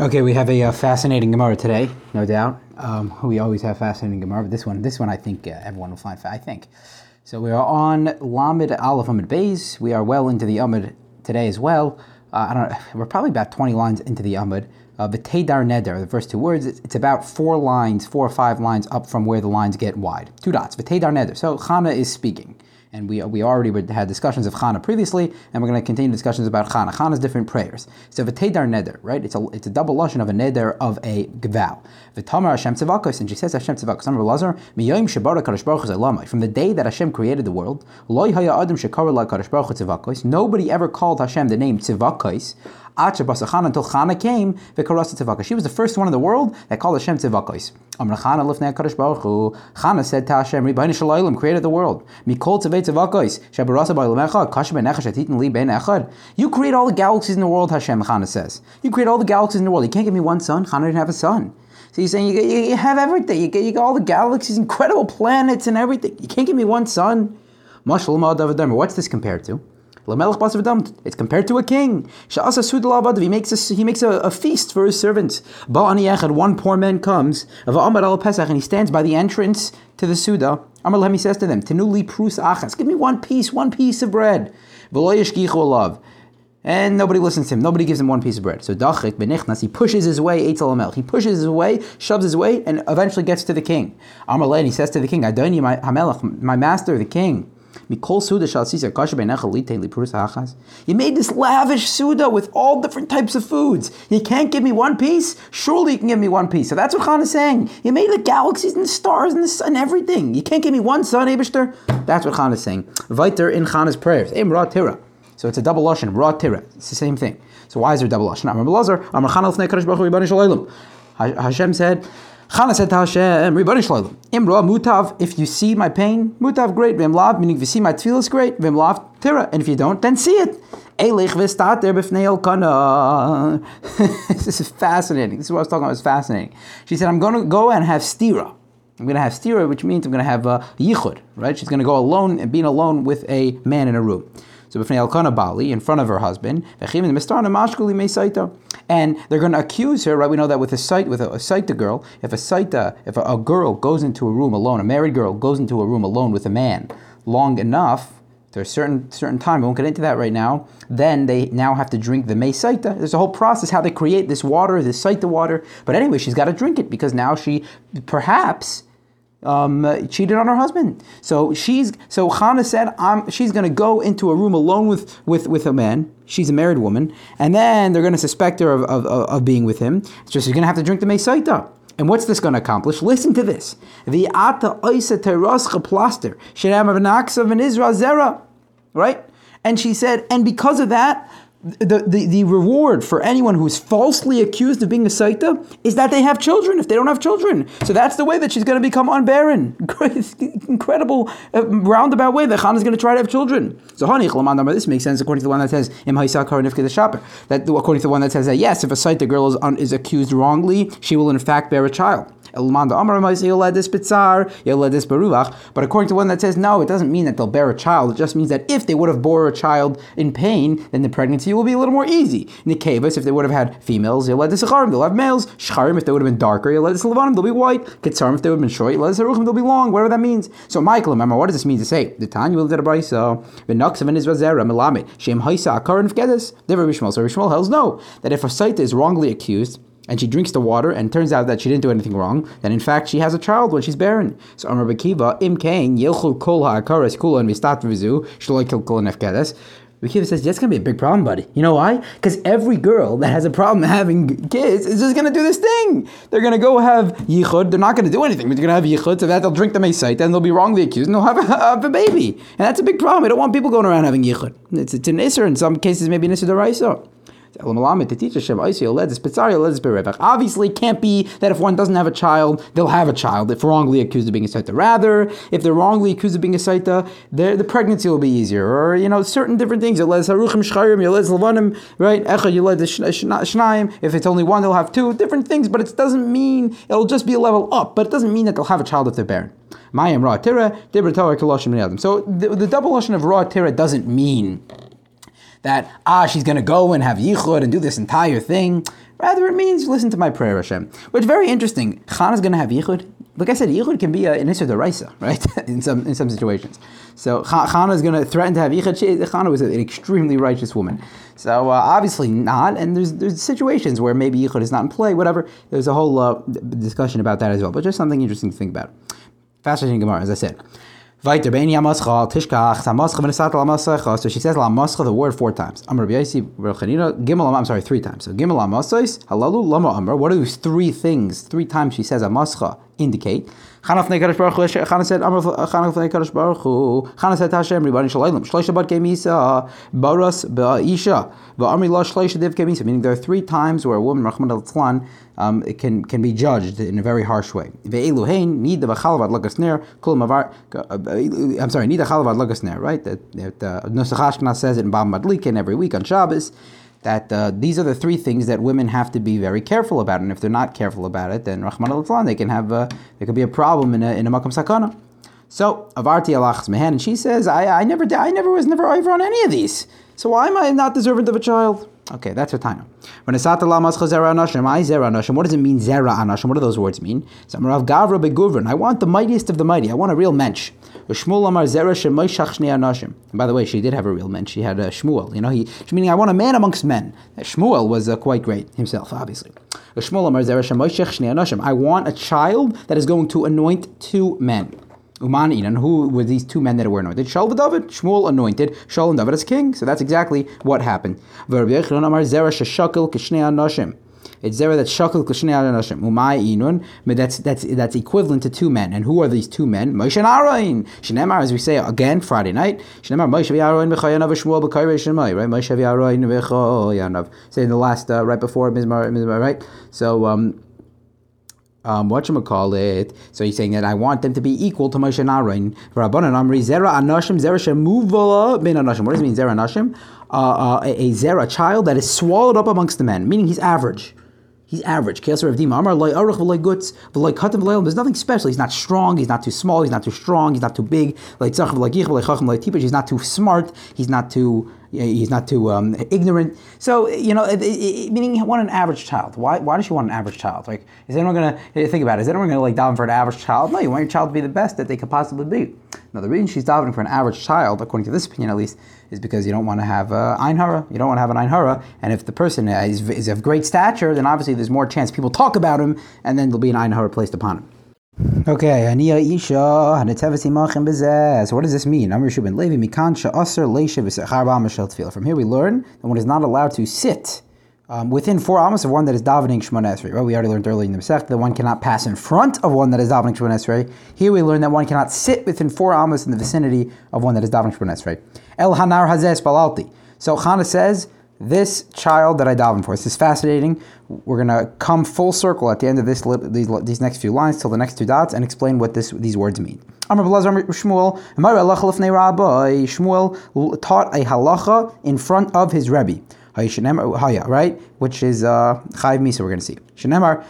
Okay, we have a uh, fascinating Gemara today, no doubt. Um, we always have fascinating Gemara, but this one, this one, I think uh, everyone will find. Fa- I think. So we are on Lamed Aleph Amud Beis. We are well into the Amud today as well. Uh, I don't. We're probably about twenty lines into the Amud. Uh, V'tedar neder, the first two words. It's, it's about four lines, four or five lines up from where the lines get wide. Two dots. V'tedar neder. So Chana is speaking. And we, we already had discussions of Chana previously, and we're going to continue discussions about Chana. Chana's different prayers. So v'tedar neder, right? It's a it's a double lashon of a neder of a vow. V'tamar Hashem tzivakos, and she says Hashem tzivakos. Amar Lazar miyayim shebara kadosh baruch. From the day that Hashem created the world, loy haya adam shekara la kadosh baruch. Nobody ever called Hashem the name tzivakos. Until Chana came, v'karasa tzivakos. She was the first one in the world that called Hashem tzivakos. Amar Chana lifnei Kadosh Baruch Hu. Chana said to Hashem, Shel Olam created the world. Mikol tzevei tzivakos. Shabarasa ba'olam Kasha ben li ben echad. You create all the galaxies in the world, Hashem. Chana says. You create all the galaxies in the world. You can't give me one son. Chana didn't have a son. So he's saying you, you, you have everything. You get, you got all the galaxies, incredible planets, and everything. You can't give me one son. What's this compared to? It's compared to a king. He makes a, he makes a, a feast for his servants. Ba'ani One poor man comes. Al Pesach, and he stands by the entrance to the Suda. He says to them, Achas. Give me one piece, one piece of bread. And nobody listens to him. Nobody gives him one piece of bread. So he pushes his way. He pushes his way, shoves his way, and eventually gets to the king. Lehem, he says to the king, my master, the king. You made this lavish Suda with all different types of foods. You can't give me one piece? Surely you can give me one piece. So that's what Chana is saying. You made the galaxies and the stars and the sun everything. You can't give me one son, Abishter? That's what Chana is saying. Viter in Chana's prayers. So it's a double lashon, ra tira. It's the same thing. So why is there double lashon? Hashem said, Chana said to Hashem, Mutav, if you see my pain, Mutav, great. Vimlav, meaning if you see my tefillas, great. Vimlav, Tira. And if you don't, then see it. This is fascinating. This is what I was talking about. It's fascinating. She said, I'm going to go and have stira. I'm going to have stira, which means I'm going to have uh, yichud, right? She's going to go alone and being alone with a man in a room. So b'fnei elkana bali, in front of her husband, mesaita. And they're going to accuse her, right? We know that with a site, with a, a saita girl, if a saita, if a, a girl goes into a room alone, a married girl goes into a room alone with a man long enough, to a certain certain time, we won't get into that right now, then they now have to drink the Mei Saita. There's a whole process how they create this water, this Saita water. But anyway, she's got to drink it because now she perhaps um, cheated on her husband. So she's so Chana said, I'm, she's going to go into a room alone with, with, with a man. She's a married woman, and then they're going to suspect her of, of, of, of being with him. It's So she's going to have to drink the Mesaita. And what's this going to accomplish? Listen to this. The ata oisa terascha plaster shenam of an Israel zera, right? And she said, and because of that, the, the, the reward for anyone who is falsely accused of being a saita is that they have children if they don't have children. So that's the way that she's going to become unbarren. Incredible uh, roundabout way that Chana is going to try to have children. So this makes sense according to the one that says. That according to the one that says that yes, if a saita girl is, un, is accused wrongly, she will in fact bear a child. But according to one that says no, it doesn't mean that they'll bear a child. It just means that if they would have bore a child in pain, then the pregnancy will be a little more easy. Nikavas, if they would have had females, they'll have males. Shcharim, if they would have been darker, levanim, they'll be white. Ketzarim, if they would have been short, they'll be long. Whatever that means. So, Michael, remember, what does this mean to say? The Tanya will did a brisa. Melamed shem haisa akarin v'kedes. Never Rishmal. So Rishmal no that if a site is wrongly accused and she drinks the water, and turns out that she didn't do anything wrong, then in fact she has a child when she's barren. So Amar Bakiva, Im Kain, Yilchul Kol HaAkaras Kula and Vistat Vizu, Shaloi Kil Kol Nefkedes. Says, that's going to be a big problem, buddy. You know why? Because every girl that has a problem having kids is just going to do this thing. They're going to go have yichud. They're not going to do anything, but they're going to have yichud, so that they'll drink the meisait, and they'll be wrongly accused, and they'll have a, a baby. And that's a big problem. I don't want people going around having yichud. It's, it's an isser, in some cases maybe an isser deraisa. Obviously, it can't be that if one doesn't have a child, they'll have a child if wrongly accused of being a saita. Rather, if they're wrongly accused of being a saita, the pregnancy will be easier, or you know, certain different things. Right? If it's only one, they'll have two different things. But it doesn't mean it'll just be a level up. But it doesn't mean that they'll have a child if they're barren. So the, the double lashon of ra tira doesn't mean that ah she's going to go and have yichud and do this entire thing. Rather, it means listen to my prayer, Hashem. Which very interesting. Chana is going to have yichud. Like I said, yichud can be an issur deraisa, right? in some in some situations. So Chana is going to threaten to have yichud. Chana was an extremely righteous woman. So uh, obviously not. And there's there's situations where maybe yichud is not in play. Whatever. There's a whole uh, discussion about that as well. But just something interesting to think about. Fascinating Gemara, as I said. Weiter, Beini Amascha, Tishkach, Samascha, Venesat Lamascha. So she says Lamascha the word four times. Amr Biasi, Rechanina, Gimel, I'm sorry, three times. So Gimel Amasais, Halalu, Lama Amr. What are those three things? Three times she says Amascha indicate. Chana fnei Kadosh Baruch Hu. Chana said, Amar Chana fnei Kadosh Baruch Hu. Chana said, Hashem, Ribani Shalayim. Shleisha bat kemisa, Baras ba'isha, va'amri la shleisha div kemisa. Meaning there are three times where a woman, Rahman al um, can can be judged in a very harsh way. Ve'elu hein nida v'chalavad lagasner kol mavar. Uh, I'm sorry, nida chalavad lagasner. Right? That that uh, Nusach says it in Bam Madlikin every week on Shabbos that uh, these are the three things that women have to be very careful about, and if they're not careful about it, then Rahman al they can have uh, there could be a problem in a in a makam sakana. So avarti alachas mehen, and she says, I, I never I never was never over on any of these. So why am I not deserving of a child? Okay, that's her time. What does it mean zera anashim? What do those words mean? I want the mightiest of the mighty. I want a real mensch. And by the way, she did have a real mensch. She had a Shmuel. You know, he meaning I want a man amongst men. Shmuel was uh, quite great himself, obviously. I want a child that is going to anoint two men. Uman and who were these two men that were anointed? Shaul and David. Shmuel anointed Shaul and David as king. So that's exactly what happened. It's zera that's shakal k'shnei anashim. Umay inun. That's that's that's equivalent to two men. And who are these two men? Moshe and Aaron. Shnemar, as we say again Friday night. Shnemar Moshe v'Aaron v'chayanav v'Shmuel b'kayrei shemay. Right? Moshe v'Aaron v'chayanav. Say in the last uh, right before Mizmar, Mizmar, right? So. Um, um, what you call it? So he's saying that I want them to be equal to Moshe and Aaron. Rabbanan Amri Zera Anashim Zera Shemuvala bin Anashim. What does it mean Zera Anashim? Uh, uh, a, a Zera child that is swallowed up amongst the men, meaning he's average. He's average. There's nothing special. He's not strong. He's not too small. He's not too strong. He's not too big. He's not too smart. He's not too he's not too um, ignorant. So you know, it, it, meaning you want an average child. Why? Why does you want an average child? Like, is anyone to think about it? Is anyone to like daven for an average child? No, you want your child to be the best that they could possibly be. Now, the reason she's davening for an average child, according to this opinion at least, is because you don't want to have uh, ein hara. You don't want to have an ein hara, and if the person is, is of great stature, then obviously there's more chance people talk about him, and then there'll be an ein hara placed upon him. Okay, Aniya Isha, Hanetevasi Machim Bezeh. So what does this mean? Amr Shubin Levi Mikan Sha'asr Leisha V'Sechar Ba'amashel. From here we learn that one is not allowed to sit um, within four amos of one that is davening Shemon Esrei. Well, we already learned earlier in the Masech that one cannot pass in front of one that is davening Shemon Esrei. Here we learn that one cannot sit within four amos in the vicinity of one that is davening Shemon Esrei. El Hanar Hazes Balalti. So Chana says, this child that I daven for. This is fascinating. We're going to come full circle at the end of this these, these next few lines till the next two dots and explain what this these words mean. Shmuel Shmuel taught a halacha in front of his rebbe. Right, which is uh, Chayv Misa. We're going to see. Shenemar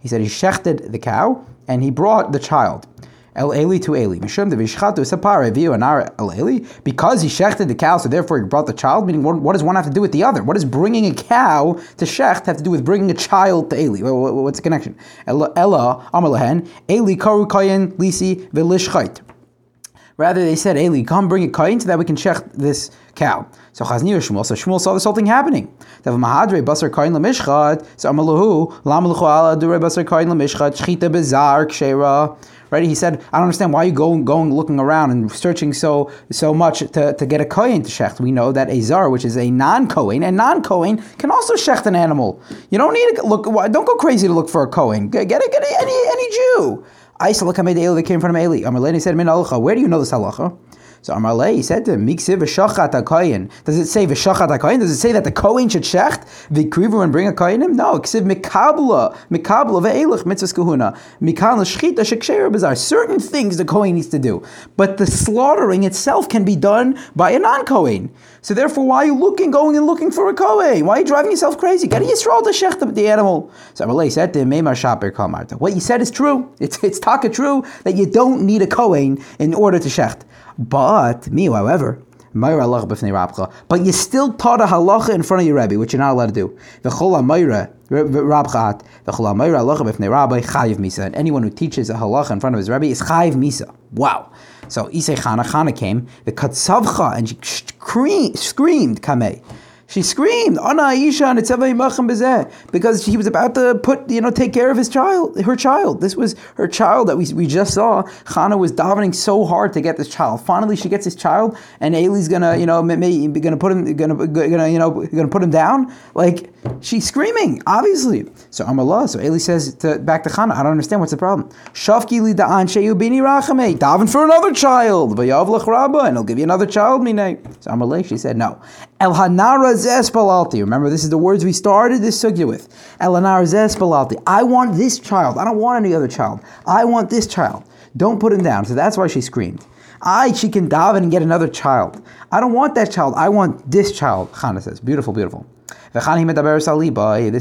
He said he shechted the cow and he brought the child. El Eli to Eli. Mishum devishchatu sapar reviu anar El Eli. Because he shechted the cow, so therefore he brought the child. Meaning, what, what, does one have to do with the other? What does bringing a cow to shecht have to do with bringing a child to Eli? What's the connection? Ella Amalahen Eli karu kayin lisi velishchait. Rather, they said, Eli, come bring a kain so that we can check this cow. So Chaznir Shmuel, so Shmuel saw this whole thing happening. So Mahadre basar kain lamishchat, so Amalahu, lamaluchu ala dure basar kain lamishchat, shchita bezar kshera right? He said, I don't understand why you go going looking around and searching so so much to, to get a kohen to shecht. We know that a zar, which is a non-kohen, and non-kohen can also shecht an animal. You don't need to look. Don't go crazy to look for a kohen. Get, get, get any any Jew. I saw look that came from Eli. Amaleni said, Min Where do you know this halacha? So Amarle, he said to him, Miksiv v'shachat ha Does it say v'shachat ha Does it say that the kohen should shecht v'krivu and bring a kohenim? No, ksiv mikabla, mikabla ve'elach mitzvah kahuna, mikan l'shchita sheksher bizarre. Certain things the kohen needs to do, but the slaughtering itself can be done by a non-kohen. So therefore, why are you looking, going and looking for a kohen? Why are you driving yourself crazy? Get a yisrael to shecht the animal. So Amarle said to him, Meimar shaper kamarta. What you said is true. It's it's taka true that you don't need a kohen in order to shecht. But me, however, but you still taught a halacha in front of your Rebbe, which you're not allowed to do. And anyone who teaches a halacha in front of his Rebbe is chayiv misa. Wow. So Isay Chana, Chana came, the katzavcha, and she screamed, screamed, Kameh. She screamed, "Ana Aisha because he was about to put, you know, take care of his child, her child. This was her child that we, we just saw. Chana was davening so hard to get this child. Finally, she gets his child, and Eli's gonna, you know, gonna put him, gonna, gonna, you know, gonna put him down. Like she's screaming, obviously. So Amallah. So Eli says to, back to Chana, I don't understand what's the problem. Shafki li da'an bini rachame. Daven for another child. and he'll give you another child. So Amallah, she said no. El hanara zespalalti. Remember, this is the words we started this sugya with. El hanara zespalalti. I want this child. I don't want any other child. I want this child. Don't put him down. So that's why she screamed. I, she can daven and get another child. I don't want that child. I want this child. Chana says, beautiful, beautiful. This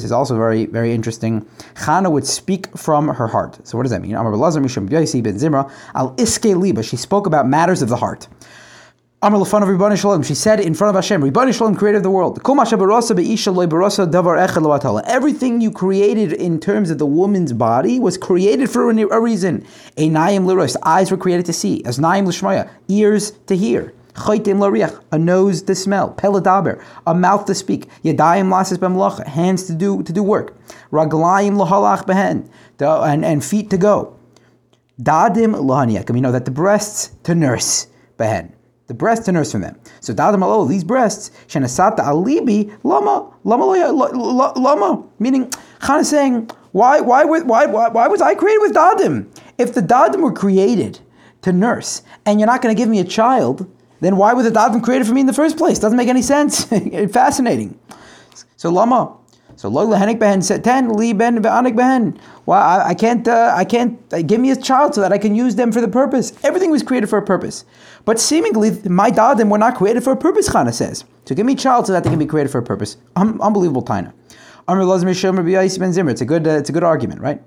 is also very, very interesting. Chana would speak from her heart. So what does that mean? She spoke about matters of the heart. Lefan of Ribbani Shalom. She said in front of Hashem, Ribbani Shalom created the world. Everything you created in terms of the woman's body was created for a reason. Eyes were created to see. As naim l'shmaya, ears to hear. A nose to smell, peladaber, a mouth to speak, yadayim lasis b'mlacha, hands to do to do work, raglayim lahalach behen, and and feet to go, dadim lahaniyak. We know that the breasts to nurse behen the breast to nurse from them. So Dadam these breasts, Shenasata Alibi, Lama, Lama, Lama, meaning Chana is saying, why, why, why, why, why was I created with Dadim? If the Dadim were created to nurse, and you're not going to give me a child, then why were the Dadim created for me in the first place? Doesn't make any sense. Fascinating. So Lama, so lo lehenik behen said ten li ben ve'anik behen. Well, I, can't. Uh, I can't. Uh, give me a child so that I can use them for the purpose. Everything was created for a purpose, but seemingly my dadim were not created for a purpose. Chana says. So give me a child so that they can be created for a purpose. Um, unbelievable taina. It's a good. Uh, it's a good argument, right?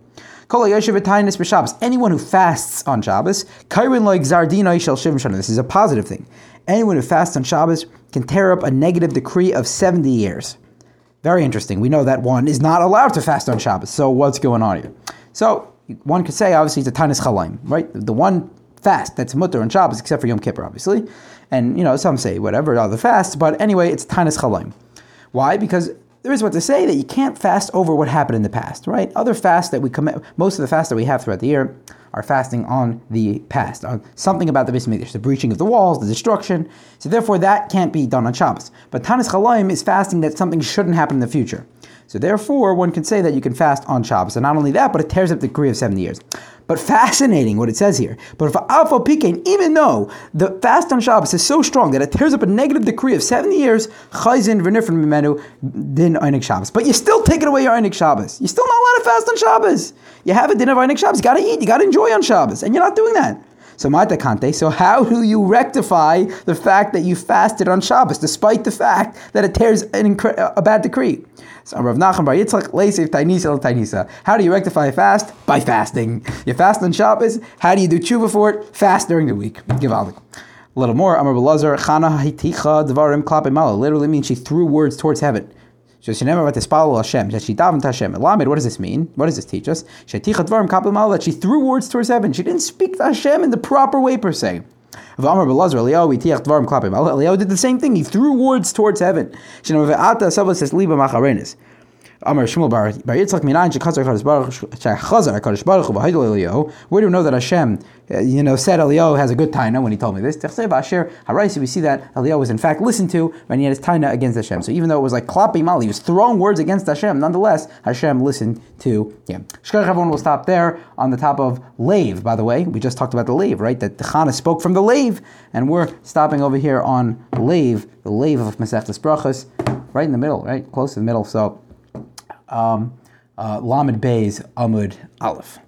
Anyone who fasts on Shabbos, this is a positive thing. Anyone who fasts on Shabbos can tear up a negative decree of 70 years. Very interesting. We know that one is not allowed to fast on Shabbos. So what's going on here? So one could say, obviously, it's a Tanis Chalaim, right? The one fast that's mutter on Shabbos, except for Yom Kippur, obviously. And, you know, some say whatever, other fasts, but anyway, it's Tanis Chalaim. Why? Because there is what to say that you can't fast over what happened in the past, right? Other fasts that we commit, most of the fasts that we have throughout the year are fasting on the past, on something about the Beis Mikdash, the breaching of the walls, the destruction. So therefore, that can't be done on Shabbos. But Tanis Chalaim is fasting that something shouldn't happen in the future. So therefore, one can say that you can fast on Shabbos. And not only that, but it tears up the decree of 70 years. But fascinating what it says here. But if Alpha Pikain, even though the fast on Shabbos is so strong that it tears up a negative decree of 70 years, Chayzin v'nifrin mimenu din Einik Shabbos. But you're still taking away your Einik Shabbos. You're still not allowed to fast on Shabbos. You have a din of Einik Shabbos. You gotta eat, you gotta enjoy on Shabbos. And you're not doing that. So Mata Kante, so how do you rectify the fact that you fasted on Shabbos, despite the fact that it tears an incre- a bad decree? So Rav Nachman Bar Yitzchak Tainisa Tainisa. How do you rectify a fast? By fasting. You fast on Shabbos. How do you do tshuva for it? Fast during the week. A little more. Amar Belazar Chana. Literally means she threw words towards heaven. So she never to spal Hashem. She davened Hashem. Lamed, what does this mean? What does this teach us? That she threw words towards heaven. She didn't speak to Hashem in the proper way per se. Eliyahu did the same thing. He threw words towards heaven. Amar Shmuel Bar Yitzchak Minayin Baruch Hu. Where do we know that Hashem, uh, you know, said Eliyahu has a good taina when he told me this? Techsei Asher Haraisi. We see that Eliyahu was in fact listened to when he had his taina against Hashem. So even though it was like klapi mal, he was throwing words against Hashem. Nonetheless, Hashem listened to him. Shkach everyone will stop there on the top of Lave. By the way, we just talked about the Lave, right? That the Chana spoke from the Lave, and we're stopping over here on Lave, the Lave of Masechtas Brachos, right in the middle, right close to the middle. So um, uh, Lamed Beis Amud Aleph.